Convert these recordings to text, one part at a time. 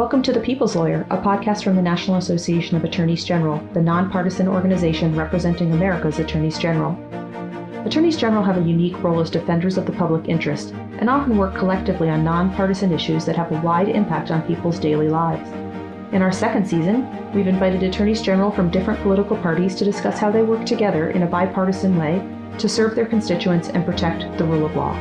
Welcome to The People's Lawyer, a podcast from the National Association of Attorneys General, the nonpartisan organization representing America's attorneys general. Attorneys general have a unique role as defenders of the public interest and often work collectively on nonpartisan issues that have a wide impact on people's daily lives. In our second season, we've invited attorneys general from different political parties to discuss how they work together in a bipartisan way to serve their constituents and protect the rule of law.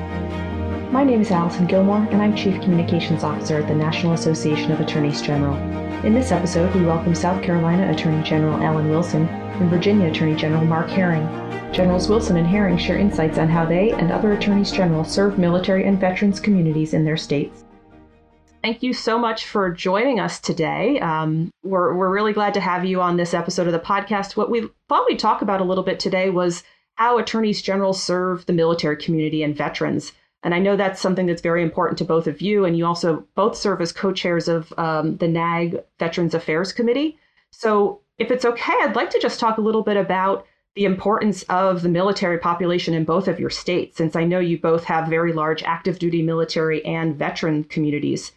My name is Allison Gilmore, and I'm Chief Communications Officer at the National Association of Attorneys General. In this episode, we welcome South Carolina Attorney General Alan Wilson and Virginia Attorney General Mark Herring. Generals Wilson and Herring share insights on how they and other attorneys general serve military and veterans communities in their states. Thank you so much for joining us today. Um, we're, we're really glad to have you on this episode of the podcast. What we thought we'd talk about a little bit today was how attorneys general serve the military community and veterans. And I know that's something that's very important to both of you. And you also both serve as co chairs of um, the NAAG Veterans Affairs Committee. So, if it's okay, I'd like to just talk a little bit about the importance of the military population in both of your states, since I know you both have very large active duty military and veteran communities.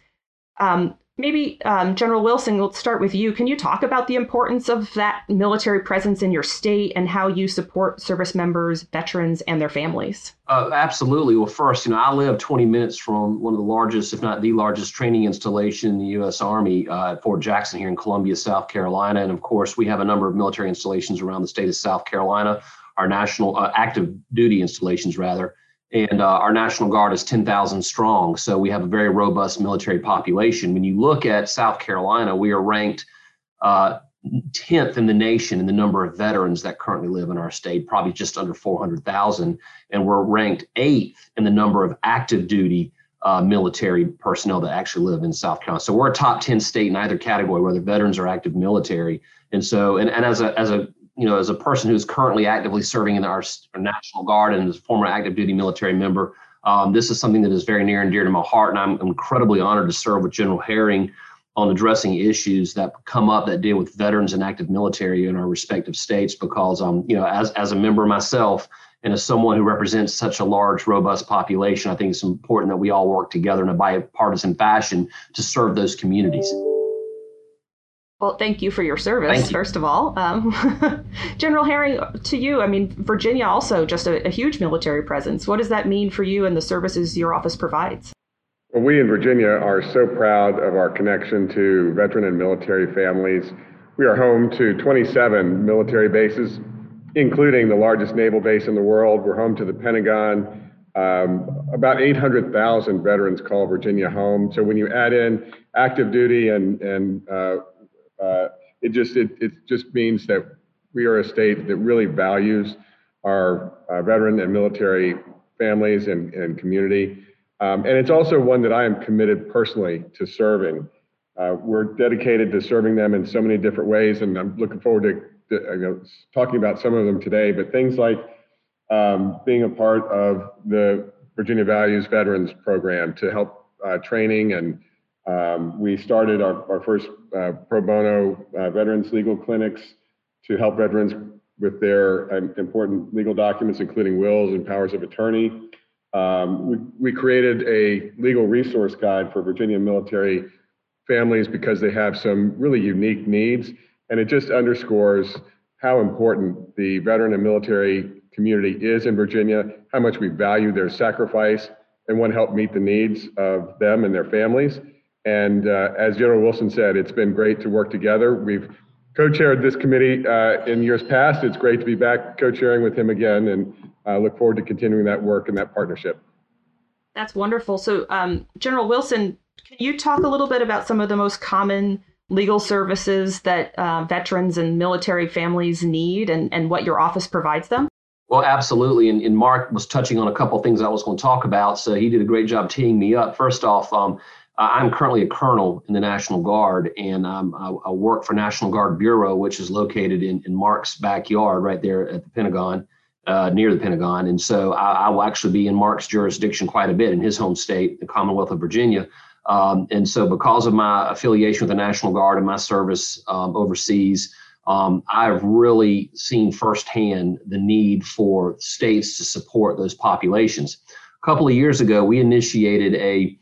Um, maybe um, General Wilson, we'll start with you. Can you talk about the importance of that military presence in your state and how you support service members, veterans, and their families? Uh, absolutely. Well, first, you know, I live 20 minutes from one of the largest, if not the largest, training installation in the U.S. Army uh, at Fort Jackson here in Columbia, South Carolina. And of course, we have a number of military installations around the state of South Carolina. Our national uh, active duty installations, rather, and uh, our National Guard is 10,000 strong. So we have a very robust military population. When you look at South Carolina, we are ranked uh, 10th in the nation in the number of veterans that currently live in our state, probably just under 400,000. And we're ranked eighth in the number of active duty uh, military personnel that actually live in South Carolina. So we're a top 10 state in either category, whether veterans or active military. And so, and, and as a, as a you know, as a person who's currently actively serving in our, our National Guard and as a former active duty military member, um, this is something that is very near and dear to my heart, and I'm incredibly honored to serve with General Herring on addressing issues that come up that deal with veterans and active military in our respective states. Because, um, you know, as as a member myself and as someone who represents such a large, robust population, I think it's important that we all work together in a bipartisan fashion to serve those communities. Well, thank you for your service, you. first of all. Um, General Herring, to you, I mean, Virginia also just a, a, huge military presence. What does that mean for you and the services your office provides? Well, we in Virginia are so proud of our connection to veteran and military families. We are home to 27 military bases, including the largest naval base in the world. We're home to the Pentagon. Um, about 800,000 veterans call Virginia home. So when you add in active duty and, and uh, uh, it just it, it just means that we are a state that really values our uh, veteran and military families and, and community. Um, and it's also one that I am committed personally to serving. Uh, we're dedicated to serving them in so many different ways, and I'm looking forward to, to you know, talking about some of them today. But things like um, being a part of the Virginia Values Veterans Program to help uh, training and um, we started our, our first uh, pro bono uh, veterans legal clinics to help veterans with their uh, important legal documents, including wills and powers of attorney. Um, we, we created a legal resource guide for Virginia military families because they have some really unique needs. And it just underscores how important the veteran and military community is in Virginia, how much we value their sacrifice and want to help meet the needs of them and their families. And uh, as General Wilson said, it's been great to work together. We've co-chaired this committee uh, in years past. It's great to be back co-chairing with him again, and I uh, look forward to continuing that work and that partnership. That's wonderful. So, um, General Wilson, can you talk a little bit about some of the most common legal services that uh, veterans and military families need, and, and what your office provides them? Well, absolutely. And, and Mark was touching on a couple of things I was going to talk about. So he did a great job teeing me up. First off, um, I'm currently a colonel in the National Guard, and um, I, I, work for National Guard Bureau, which is located in, in Mark's backyard right there at the Pentagon, uh, near the Pentagon. And so I, I, will actually be in Mark's jurisdiction quite a bit in his home state, the Commonwealth of Virginia. Um, and so, because of my affiliation with the National Guard and my service um, overseas, um, I've really seen firsthand the need for states to support those populations. A couple of years ago, we initiated a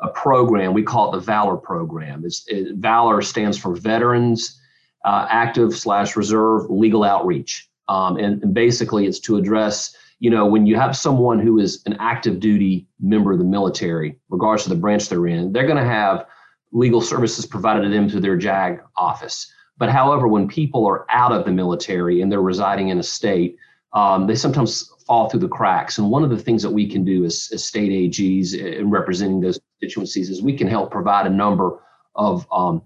a program. We call it the Valor program. It's, it, Valor stands for Veterans uh, Active slash Reserve Legal Outreach. Um, and, and basically, it's to address, you know, when you have someone who is an active duty member of the military, regardless of the branch they're in, they're going to have legal services provided to them through their JAG office. But however, when people are out of the military and they're residing in a state, um, they sometimes fall through the cracks. And one of the things that we can do as, as state AGs in representing those constituencies is we can help provide a number of um,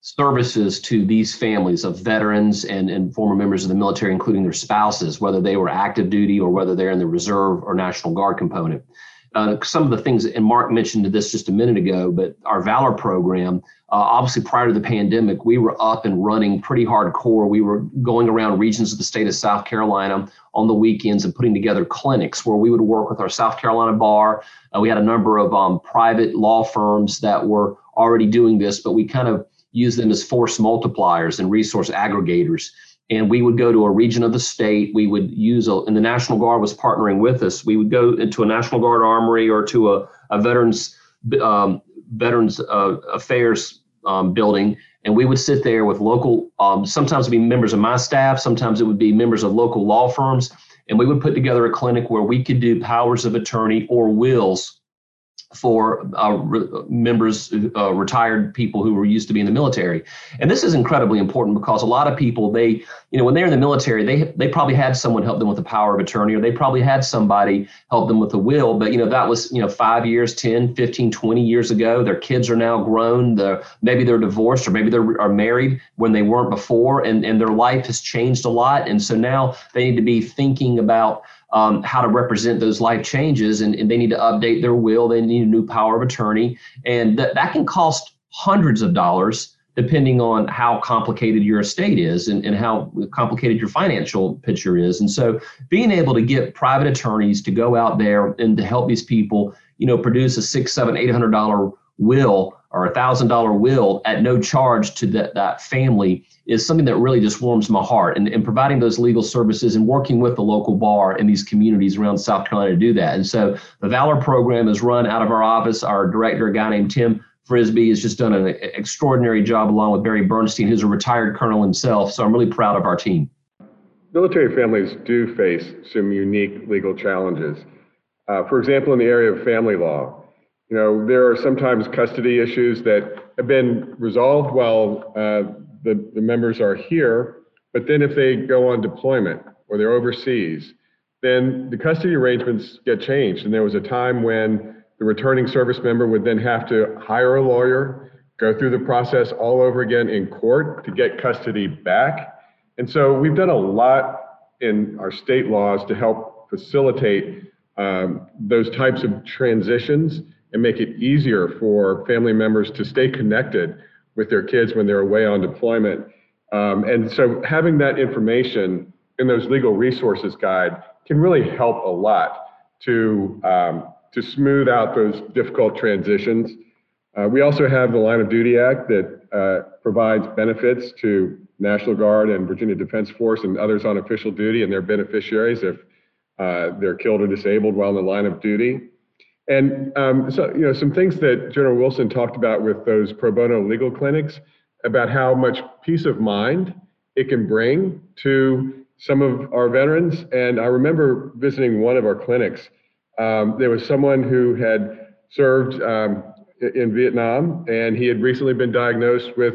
services to these families of veterans and, and former members of the military, including their spouses, whether they were active duty or whether they're in the reserve or National Guard component. Uh, some of the things, and Mark mentioned to this just a minute ago, but our Valor program, uh, obviously prior to the pandemic, we were up and running pretty hardcore. We were going around regions of the state of South Carolina on the weekends and putting together clinics where we would work with our South Carolina bar. Uh, we had a number of um, private law firms that were already doing this, but we kind of used them as force multipliers and resource aggregators and we would go to a region of the state. We would use, a, and the National Guard was partnering with us. We would go into a National Guard armory or to a, a veterans um, veterans uh, affairs um, building, and we would sit there with local. Um, sometimes it'd be members of my staff. Sometimes it would be members of local law firms, and we would put together a clinic where we could do powers of attorney or wills for uh, re- members, uh, retired people who were used to be in the military. And this is incredibly important because a lot of people, they, you know, when they're in the military, they they probably had someone help them with the power of attorney, or they probably had somebody help them with the will. But you know, that was you know five years, 10, 15, 20 years ago. Their kids are now grown. They're, maybe they're divorced, or maybe they are married when they weren't before, and and their life has changed a lot. And so now they need to be thinking about um, how to represent those life changes and, and, they need to update their will. They need a new power of attorney. And that, that can cost hundreds of dollars depending on how complicated your estate is and, and how complicated your financial picture is. And so being able to get private attorneys to go out there and to help these people you know produce a six seven eight hundred dollar will or a thousand dollar will at no charge to that, that family is something that really just warms my heart and, and providing those legal services and working with the local bar in these communities around South Carolina to do that. And so the Valor program is run out of our office. Our director, a guy named Tim Frisbee, has just done an extraordinary job along with Barry Bernstein, who's a retired colonel himself. So I'm really proud of our team. Military families do face some unique legal challenges. Uh, for example, in the area of family law, you know, there are sometimes custody issues that have been resolved while uh, the, the members are here, but then if they go on deployment or they're overseas, then the custody arrangements get changed. And there was a time when the returning service member would then have to hire a lawyer, go through the process all over again in court to get custody back. And so we've done a lot in our state laws to help facilitate um, those types of transitions and make it easier for family members to stay connected with their kids when they're away on deployment. Um, and so having that information in those legal resources guide can really help a lot to, um, to smooth out those difficult transitions. Uh, we also have the Line of Duty Act that uh, provides benefits to National Guard and Virginia Defense Force and others on official duty and their beneficiaries if uh, they're killed or disabled while in the line of duty. And um, so, you know, some things that General Wilson talked about with those pro bono legal clinics about how much peace of mind it can bring to some of our veterans. And I remember visiting one of our clinics. Um, there was someone who had served um, in Vietnam, and he had recently been diagnosed with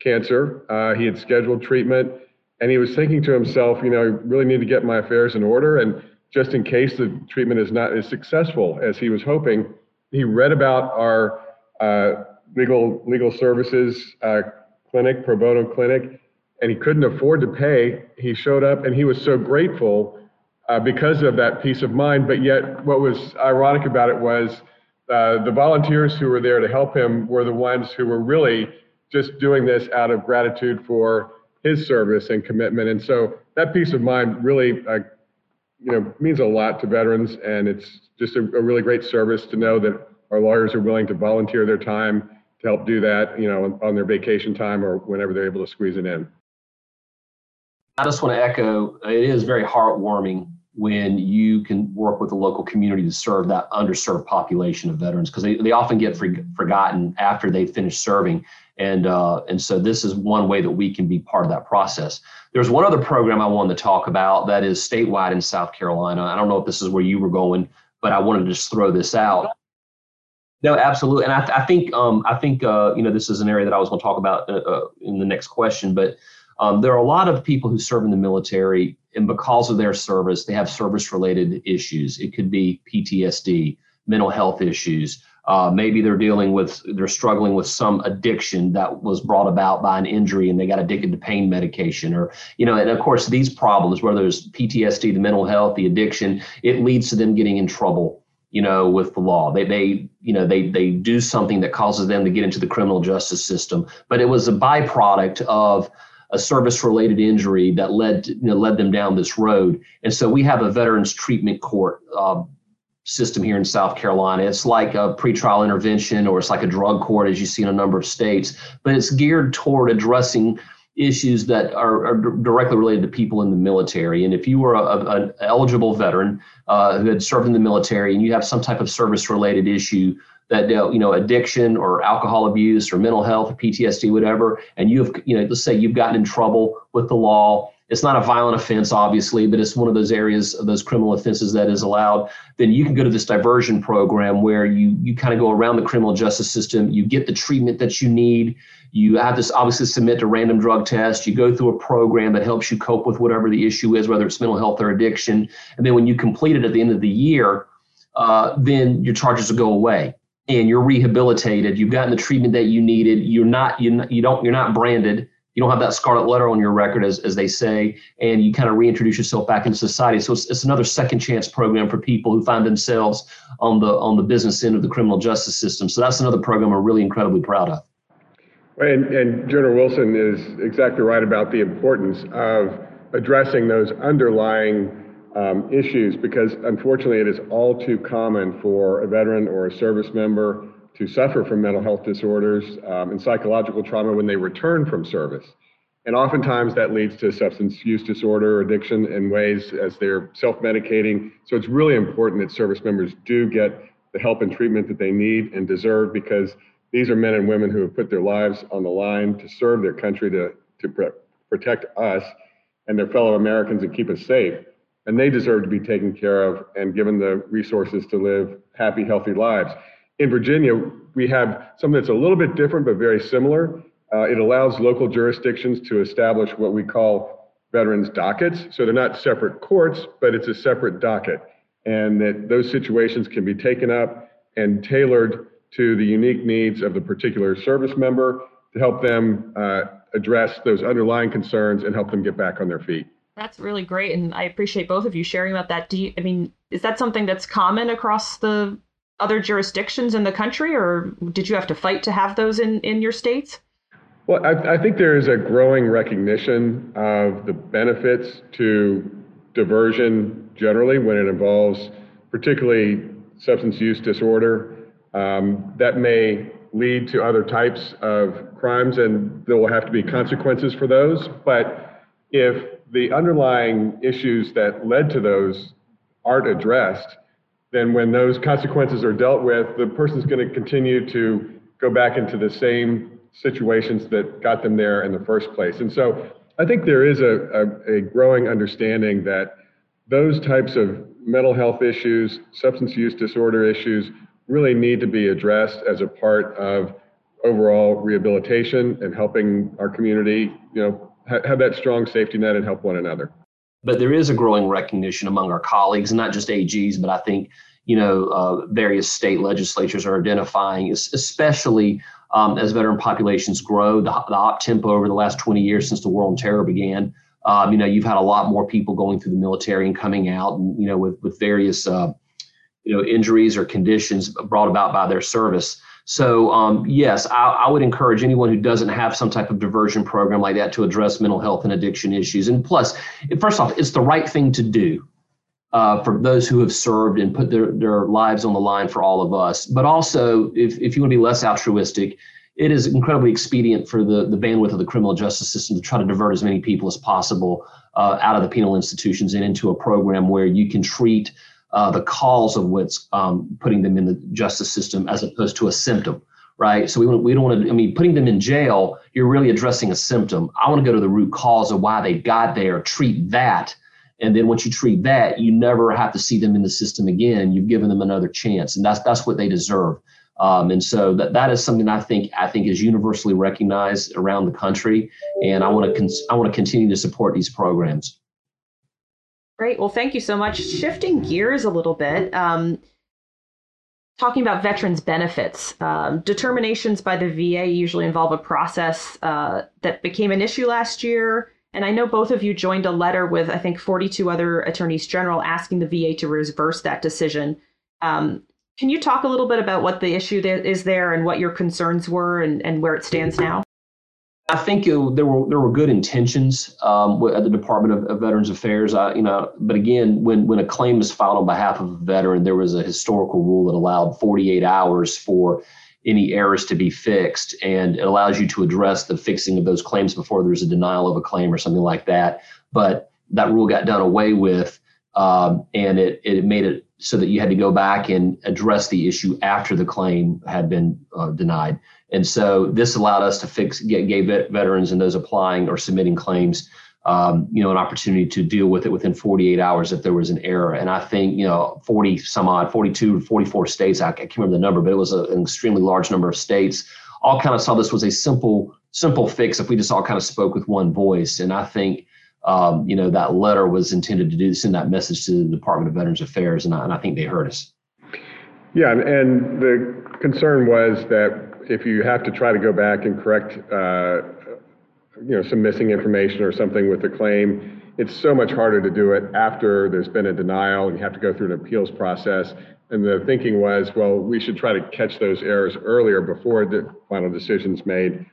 cancer. Uh, he had scheduled treatment, and he was thinking to himself, you know, I really need to get my affairs in order. And just in case the treatment is not as successful as he was hoping, he read about our uh, legal legal services uh, clinic, pro bono clinic, and he couldn't afford to pay. He showed up, and he was so grateful uh, because of that peace of mind. But yet, what was ironic about it was uh, the volunteers who were there to help him were the ones who were really just doing this out of gratitude for his service and commitment. And so that peace of mind really uh, you know, means a lot to veterans, and it's just a, a, really great service to know that our lawyers are willing to volunteer their time to help do that, you know, on, on their vacation time or whenever they're able to squeeze it in. I just want to echo, it is very heartwarming when you can work with the local community to serve that underserved population of veterans because they, they often get for, forgotten after they finish serving and uh, and so this is one way that we can be part of that process there's one other program i wanted to talk about that is statewide in south carolina i don't know if this is where you were going but i wanted to just throw this out no, absolutely, and I, th- I think um, I think uh, you know this is an area that I was going to talk about uh, uh, in the next question. But um, there are a lot of people who serve in the military, and because of their service, they have service-related issues. It could be PTSD, mental health issues. Uh, maybe they're dealing with they're struggling with some addiction that was brought about by an injury, and they got addicted to pain medication, or you know. And of course, these problems, whether it's PTSD, the mental health, the addiction, it leads to them getting in trouble you know, with the law. They, they, you know, they, they do something that causes them to get into the criminal justice system. But it was a byproduct of a service-related injury that led, you know, led them down this road. And so we have a veterans treatment court uh, system here in South Carolina. It's like a pretrial intervention, or it's like a drug court, as you see in a number of states. But it's geared toward addressing issues that are, are, directly related to people in the military. And if you were a, a, an eligible veteran uh, who had served in the military and you have some type of service related issue that you know addiction or alcohol abuse or mental health or PTSD whatever and you have you know let's say you've gotten in trouble with the law it's not a violent offense obviously but it's one of those areas of those criminal offenses that is allowed then you can go to this diversion program where you you kind of go around the criminal justice system you get the treatment that you need you have to obviously submit to random drug tests. You go through a program that helps you cope with whatever the issue is, whether it's mental health or addiction. And then when you complete it at the end of the year, uh, then your charges will go away and you're rehabilitated. You've gotten the treatment that you needed. You're not you you don't you're not branded. You don't have that scarlet letter on your record, as, as they say, and you kind of reintroduce yourself back into society. So it's, it's another second chance program for people who find themselves on the on the business end of the criminal justice system. So that's another program we're really incredibly proud of. And, and General Wilson is exactly right about the importance of addressing those underlying um, issues because unfortunately it is all too common for a veteran or a service member to suffer from mental health disorders um, and psychological trauma when they return from service. And oftentimes that leads to substance use disorder, or addiction in ways as they're self medicating. So it's really important that service members do get the help and treatment that they need and deserve because these are men and women who have put their lives on the line to serve their country, to, to pr- protect us and their fellow Americans and keep us safe. And they deserve to be taken care of and given the resources to live happy, healthy lives. In Virginia, we have something that's a little bit different but very similar. Uh, it allows local jurisdictions to establish what we call veterans dockets. So they're not separate courts, but it's a separate docket. And that those situations can be taken up and tailored to the unique needs of the particular service member to help them uh, address those underlying concerns and help them get back on their feet. That's really great, and I appreciate both of you sharing about that. Do you, I mean, is that something that's common across the other jurisdictions in the country, or did you have to fight to have those in, in your states? Well, I, I think there is a growing recognition of the benefits to diversion generally when it involves particularly substance use disorder um, that may lead to other types of crimes, and there will have to be consequences for those. But if the underlying issues that led to those aren't addressed, then when those consequences are dealt with, the person's going to continue to go back into the same situations that got them there in the first place. And so I think there is a, a, a growing understanding that those types of mental health issues, substance use disorder issues, really need to be addressed as a part of overall rehabilitation and helping our community, you know, ha- have that strong safety net and help one another. But there is a growing recognition among our colleagues, not just AGs, but I think you know uh, various state legislatures are identifying, especially um, as veteran populations grow, the, the op tempo over the last 20 years since the war on terror began. Um, you know, you've had a lot more people going through the military and coming out, and you know, with with various uh, you know injuries or conditions brought about by their service. So um, yes, I, I, would encourage anyone who doesn't have some type of diversion program like that to address mental health and addiction issues. And plus, first off, it's the right thing to do uh, for those who have served and put their, their lives on the line for all of us. But also, if, if you want to be less altruistic, it is incredibly expedient for the, the bandwidth of the criminal justice system to try to divert as many people as possible uh, out of the penal institutions and into a program where you can treat uh, the cause of what's um, putting them in the justice system as opposed to a symptom right? So we, we don't want to, I mean, putting them in jail, you're really addressing a symptom. I want to go to the root cause of why they got there, treat that. And then once you treat that, you never have to see them in the system again. You've given them another chance. And that's, that's what they deserve. Um, and so that, that is something I think I think is universally recognized around the country, and I want to I want to continue to support these programs. Great. Well, thank you so much. Shifting gears a little bit, um, talking about veterans benefits. Um, determinations by the VA usually involve a process uh, that became an issue last year. And I know both of you joined a letter with, I think, 42 other attorneys general asking the VA to reverse that decision. Um, can you talk a little bit about what the issue is there and what your concerns were and, and where it stands now? I think it, there were there were good intentions um, at the Department of, of Veterans Affairs. I, you know, but again, when when a claim is filed on behalf of a veteran, there was a historical rule that allowed 48 hours for any errors to be fixed, and it allows you to address the fixing of those claims before there's a denial of a claim or something like that. But that rule got done away with, um, and it it made it so that you had to go back and address the issue after the claim had been uh, denied. And so this allowed us to fix, get, gave veterans and those applying or submitting claims, um, you know, an opportunity to deal with it within 48 hours if there was an error. And I think, you know, 40 some odd, 42, 44 states, I, I can't remember the number, but it was a, an extremely large number of states, all kind of saw this was a simple, simple fix if we just all kind of spoke with one voice. And I think, um, you know, that letter was intended to do send that message to the Department of Veterans Affairs, and I, and I think they heard us. Yeah, and the concern was that if you have to try to go back and correct, uh, you know, some missing information or something with the claim, it's so much harder to do it after there's been a denial and you have to go through an appeals process. And the thinking was, well, we should try to catch those errors earlier before the final decision's made.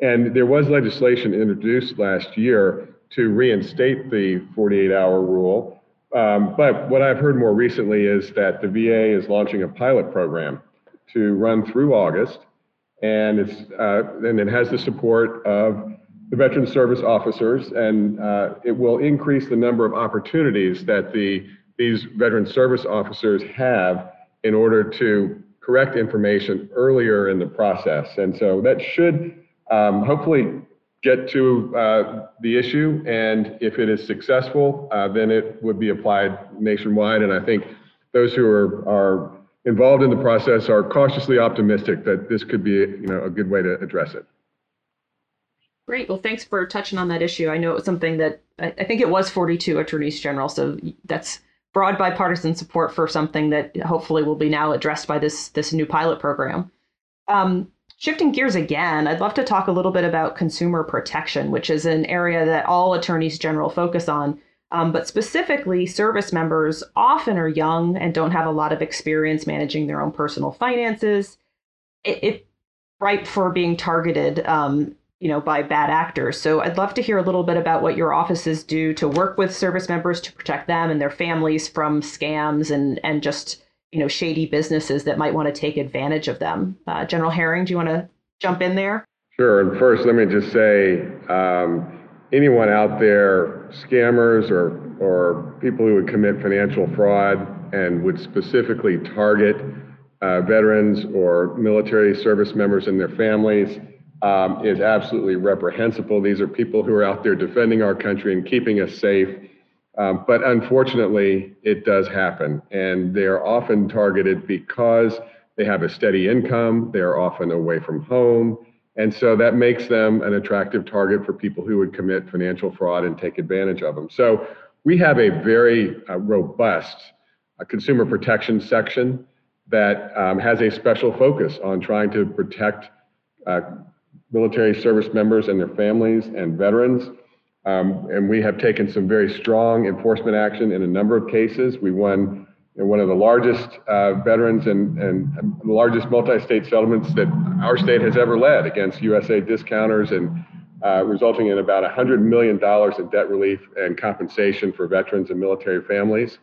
And there was legislation introduced last year to reinstate the 48-hour rule. Um, but what I've heard more recently is that the VA is launching a pilot program to run through August and it's uh, and it has the support of the veteran service officers, and uh, it will increase the number of opportunities that the these veteran service officers have in order to correct information earlier in the process. And so that should um, hopefully get to uh, the issue. And if it is successful, uh, then it would be applied nationwide. And I think those who are, are involved in the process are cautiously optimistic that this could be you know, a good way to address it. Great. Well, thanks for touching on that issue. I know it was something that I, I think it was 42 attorneys general, so that's broad bipartisan support for something that hopefully will be now addressed by this this new pilot program. Um, shifting gears again, I'd love to talk a little bit about consumer protection, which is an area that all attorneys general focus on. Um, but specifically, service members often are young and don't have a lot of experience managing their own personal finances. It, it ripe for being targeted, um, you know, by bad actors. So I'd love to hear a little bit about what your offices do to work with service members to protect them and their families from scams and and just you know shady businesses that might want to take advantage of them. Uh, General Herring, do you want to jump in there? Sure. And first, let me just say. Um, anyone out there, scammers or, or people who would commit financial fraud and would specifically target uh, veterans or military service members and their families um, is absolutely reprehensible. These are people who are out there defending our country and keeping us safe. Um, but unfortunately, it does happen. And they are often targeted because they have a steady income, they are often away from home, and so that makes them an attractive target for people who would commit financial fraud and take advantage of them. So we have a very uh, robust uh, consumer protection section that um, has a special focus on trying to protect uh, military service members and their families and veterans. Um, and we have taken some very strong enforcement action in a number of cases. We won and one of the largest uh, veterans and, and the largest multi-state settlements that our state has ever led against USA discounters and uh, resulting in about $100 million in debt relief and compensation for veterans and military families.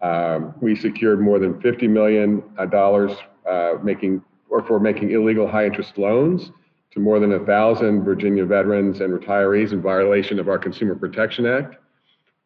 Um, we secured more than $50 million uh, uh, making or for making illegal high interest loans to more than a thousand Virginia veterans and retirees in violation of our Consumer Protection Act.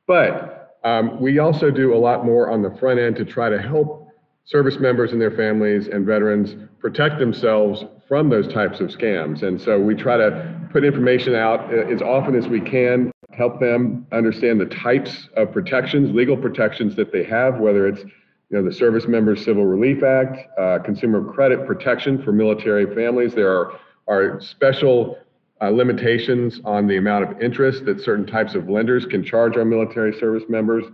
But um, we also do a lot more on the front end to try to help service members and their families and veterans protect themselves from those types of scams. And so we try to put information out uh, as often as we can, help them understand the types of protections, legal protections that they have, whether it's you know, the Service Members Civil Relief Act, uh, consumer credit protection for military families. There are, are special uh, limitations on the amount of interest that certain types of lenders can charge our military service members.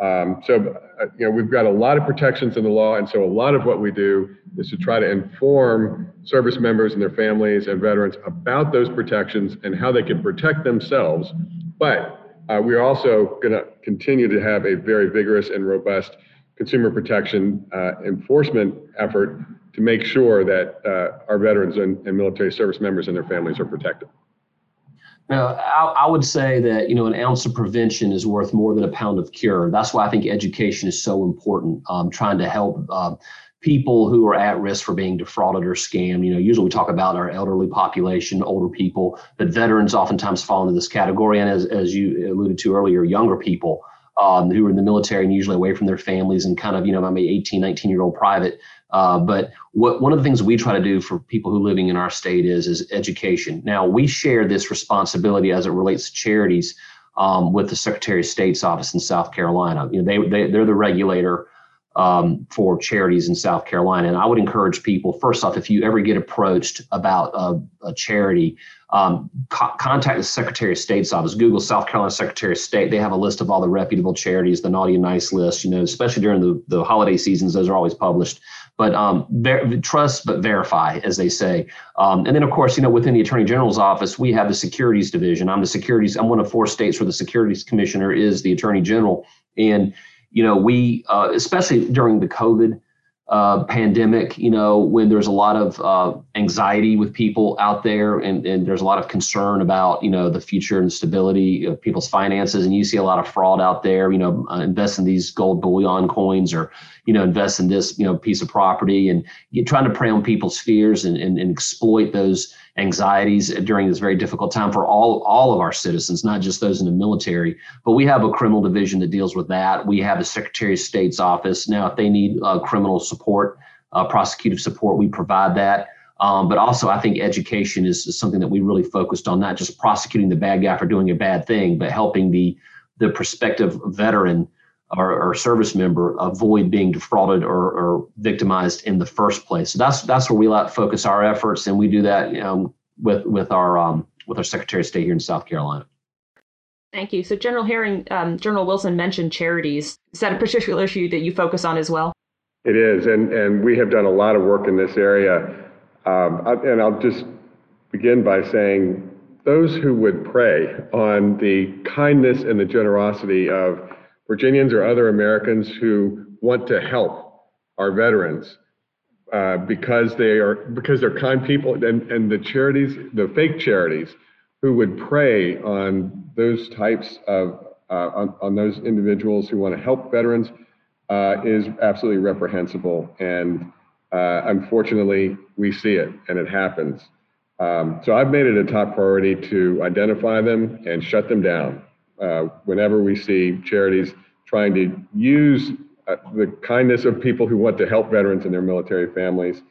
Um, so, uh, you know, we've got a lot of protections in the law, and so a lot of what we do is to try to inform service members and their families and veterans about those protections and how they can protect themselves. But uh, we're also going to continue to have a very vigorous and robust consumer protection uh, enforcement effort to make sure that uh, our veterans and, and, military service members and their families are protected. Now, I, I, would say that you know an ounce of prevention is worth more than a pound of cure. That's why I think education is so important. Um, trying to help uh, people who are at risk for being defrauded or scammed. You know, usually we talk about our elderly population, older people, but veterans oftentimes fall into this category, and as as you alluded to earlier, younger people um, who are in the military and usually away from their families and kind of, you know, maybe 18, 19 year old private. Uh, but what one of the things we try to do for people who living in our state is is education. Now we share this responsibility as it relates to charities um, with the Secretary of State's office in South Carolina. You know, they, they they're the regulator um, for charities in South Carolina. And I would encourage people, first off, if you ever get approached about a, a charity, um, co- contact the Secretary of State's office. Google South Carolina Secretary of State. They have a list of all the reputable charities, the naughty and nice list, you know, especially during the, the holiday seasons, those are always published. But um, ver- trust but verify, as they say. Um, and then, of course, you know, within the Attorney General's office, we have the Securities Division. I'm the Securities, I'm one of four states where the Securities Commissioner is the Attorney General. And you know, we, uh, especially during the COVID uh, pandemic, you know, when there's a lot of uh, anxiety with people out there and, and there's a lot of concern about, you know, the future and stability of people's finances. And you see a lot of fraud out there, you know, uh, invest in these gold bullion coins or, you know, invest in this, you know, piece of property and trying to prey on people's fears and, and, and exploit those anxieties during this very difficult time for all all of our citizens, not just those in the military. But we have a criminal division that deals with that. We have the Secretary of State's office now. If they need uh, criminal support, uh, prosecutive support, we provide that. Um, but also, I think education is, is, something that we really focused on, not just prosecuting the bad guy for doing a bad thing, but helping the the prospective veteran or, or service member avoid being defrauded or, or, victimized in the first place. So that's that's where we let focus our efforts, and we do that you know, with with our um, with our Secretary of State here in South Carolina. Thank you. So General Herring, um, General Wilson mentioned charities. Is that a particular issue that you focus on as well? It is, and and we have done a lot of work in this area. Um, and I'll just begin by saying those who would prey on the kindness and the generosity of Virginians or other Americans who want to help our veterans uh, because they are because they're kind people and, and the charities, the fake charities, who would prey on those types of uh, on, on, those individuals who want to help veterans uh, is absolutely reprehensible. And uh, unfortunately, we see it and it happens. Um, so I've made it a top priority to identify them and shut them down uh, whenever we see charities trying to use uh, the kindness of people who want to help veterans and their military families.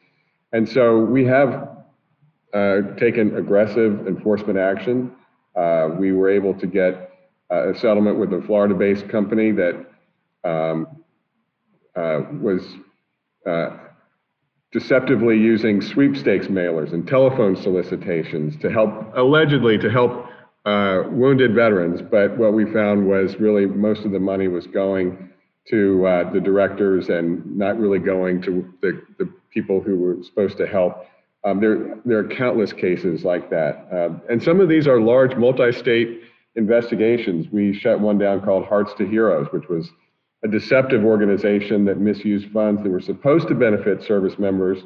And so we have uh, taken aggressive enforcement action. Uh, we were able to get uh, a settlement with a Florida based company that um, was deceptively using sweepstakes mailers and telephone solicitations to help, allegedly, to help uh, wounded veterans, but what we found was really most of the money was going to uh, the directors and not really going to the, the people who were supposed to help. Um, there, there are countless cases like that. Uh, and some of these are large multi-state investigations. We shut one down called Hearts to Heroes, which was a deceptive organization that misused funds that were supposed to benefit service members.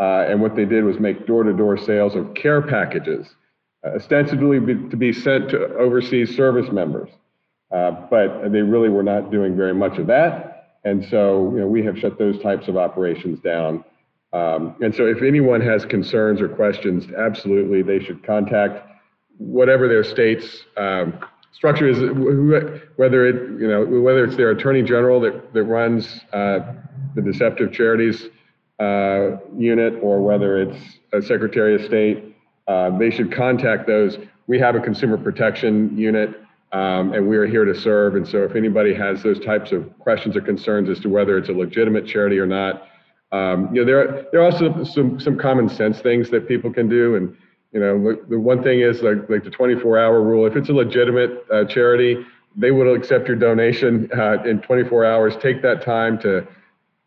Uh, and what they did was make door-to-door sales of care packages ostensibly be, to be sent to overseas service members. Uh, but they really were not doing very much of that. And so, you know, we have shut those types of operations down. Um, and so if anyone has concerns or questions, absolutely they should contact whatever their state's um, structure is, whether it, you know, whether it's their attorney general that, that runs uh, the deceptive charities uh, unit or whether it's a secretary of state, uh, they should contact those. We have a consumer protection unit um, and we are here to serve. And so if anybody has those types of questions or concerns as to whether it's a legitimate charity or not, um, you know, there are, there are also some, some common sense things that people can do. And, you know, the, the one thing is like, like the 24 hour rule, if it's a legitimate uh, charity, they will accept your donation uh, in 24 hours. Take that time to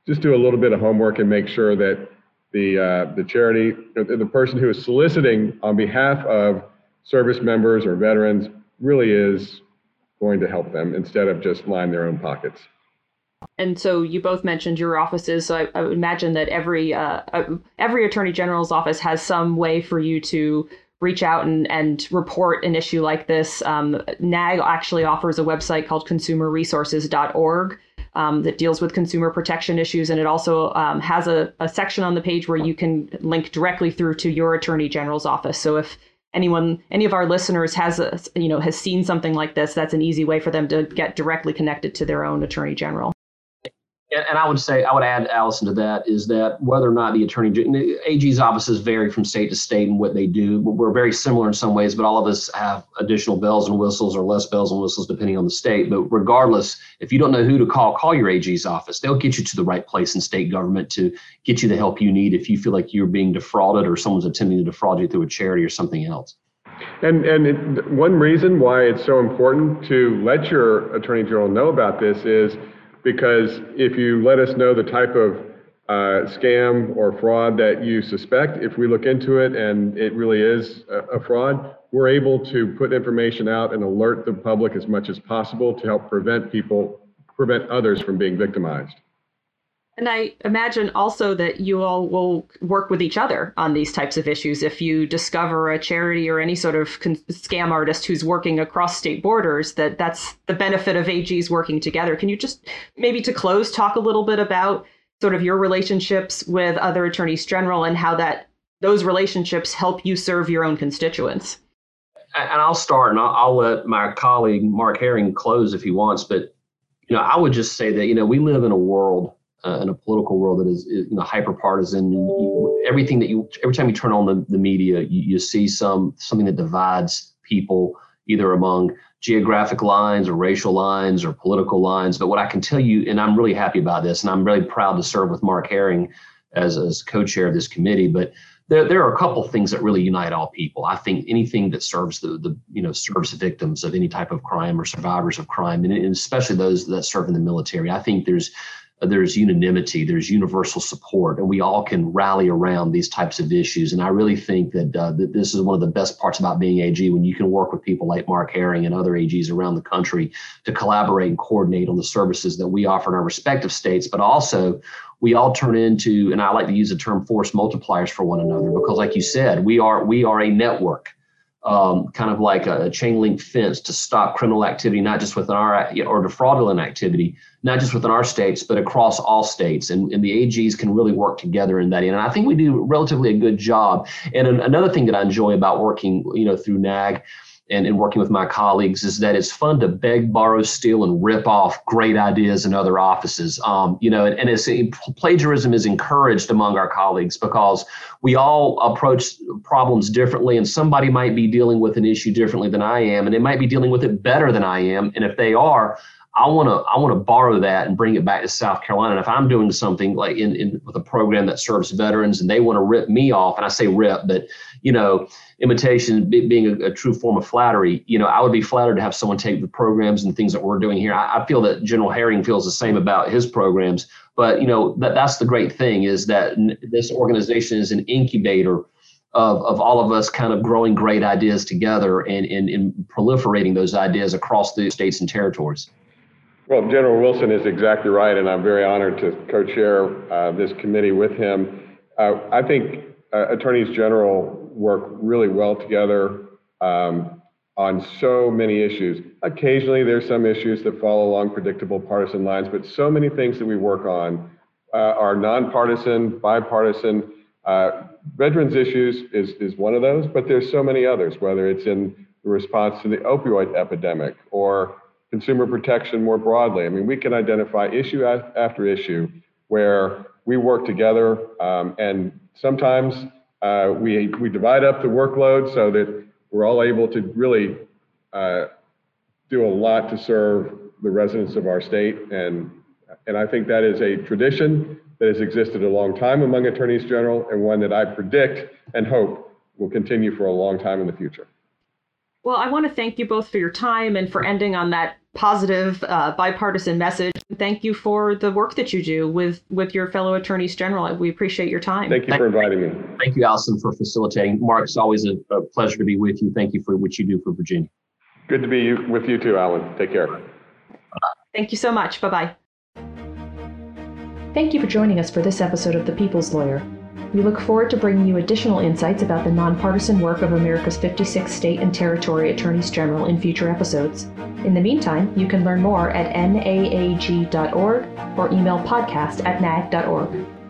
just do a little bit of homework and make sure that the, uh, the charity, the person who is soliciting on behalf of service members or veterans really is going to help them instead of just line their own pockets. And so you both mentioned your offices. So I, I would imagine that every uh, uh, every attorney general's office has some way for you to reach out and, and report an issue like this. Um, NAAG actually offers a website called consumerresources.org um, that deals with consumer protection issues, and it also um, has a, a section on the page where you can link directly through to your attorney general's office. So if anyone any of our listeners has a, you know has seen something like this that's an easy way for them to get directly connected to their own attorney general and, and I would say, I would add, Allison, to that is that whether or not the attorney, general AG's offices vary from state to state in what they do. We're very similar in some ways, but all of us have additional bells and whistles or less bells and whistles depending on the state. But regardless, if you don't know who to call, call your AG's office. They'll get you to the right place in state government to get you the help you need if you feel like you're being defrauded or someone's attempting to defraud you through a charity or something else. And and it, one reason why it's so important to let your attorney general know about this is because if you let us know the type of uh, scam or fraud that you suspect, if we look into it and it really is a, a fraud, we're able to put information out and alert the public as much as possible to help prevent people, prevent others from being victimized. And I imagine also that you all will work with each other on these types of issues. If you discover a charity or any sort of con- scam artist who's working across state borders, that that's the benefit of AGs working together. Can you just maybe to close talk a little bit about sort of your relationships with other attorneys general and how that those relationships help you serve your own constituents? And I'll start, and I'll, I'll let my colleague Mark Herring close if he wants. But you know, I would just say that you know we live in a world uh, in a political world that is, is you know hyper partisan. Everything that you every time you turn on the, the media, you, you see some something that divides people either among geographic lines or racial lines or political lines. But what I can tell you, and I'm really happy about this, and I'm really proud to serve with Mark Herring as, as co-chair of this committee. But there, there are a couple things that really unite all people. I think anything that serves the, the you know serves the victims of any type of crime or survivors of crime, and, and especially those that serve in the military. I think there's there's unanimity, there's universal support, and we all can rally around these types of issues. And I really think that, uh, that this is one of the best parts about being AG when you can work with people like Mark Herring and other AGs around the country to collaborate and coordinate on the services that we offer in our respective states, but also we all turn into, and I like to use the term force multipliers for one another because, like you said, we are we are a network um, kind of like a, chain link fence to stop criminal activity, not just within our or the fraudulent activity, not just within our states, but across all states. And, and the AGs can really work together in that. And I think we do relatively a good job. And another thing that I enjoy about working, you know, through NAAG and, and working with my colleagues is that it's fun to beg, borrow, steal, and rip off great ideas in other offices. Um, you know, and, and it's, plagiarism is encouraged among our colleagues because we all approach problems differently, and somebody might be dealing with an issue differently than I am, and they might be dealing with it better than I am. And if they are, I want to I want to borrow that and bring it back to South Carolina. And if I'm doing something like in, in with a program that serves veterans and they want to rip me off, and I say rip, but you know, imitation being a, a, true form of flattery, you know, I would be flattered to have someone take the programs and things that we're doing here. I, I feel that General Herring feels the same about his programs. But you know, that that's the great thing is that this organization is an incubator of, of all of us kind of growing great ideas together and, and, and proliferating those ideas across the states and territories. Well, General Wilson is exactly right, and I'm very honored to co-chair uh, this committee with him. Uh, I think uh, attorneys general work really well together um, on so many issues. Occasionally, there's some issues that fall along predictable partisan lines, but so many things that we work on uh, are nonpartisan, bipartisan. Uh, veterans issues is, is one of those, but there's so many others, whether it's in response to the opioid epidemic or consumer protection more broadly. I mean, we can identify issue after issue where we work together, um, and sometimes uh, we, we divide up the workload so that we're all able to really uh, do a lot to serve the residents of our state. And, and I think that is a tradition that has existed a long time among attorneys general and one that I predict and hope will continue for a long time in the future. Well, I want to thank you both for your time and for ending on that positive uh, bipartisan message. Thank you for the work that you do with with your fellow attorneys general. We appreciate your time. Thank you for inviting me. Thank you, Allison, for facilitating. Mark, it's always a, a pleasure to be with you. Thank you for what you do for Virginia. Good to be with you too, Alan. Take care. Thank you so much. Bye bye. Thank you for joining us for this episode of The People's Lawyer. We look forward to bringing you additional insights about the nonpartisan work of America's 56 state and territory attorneys general in future episodes. In the meantime, you can learn more at naag.org or email podcast at naag.org.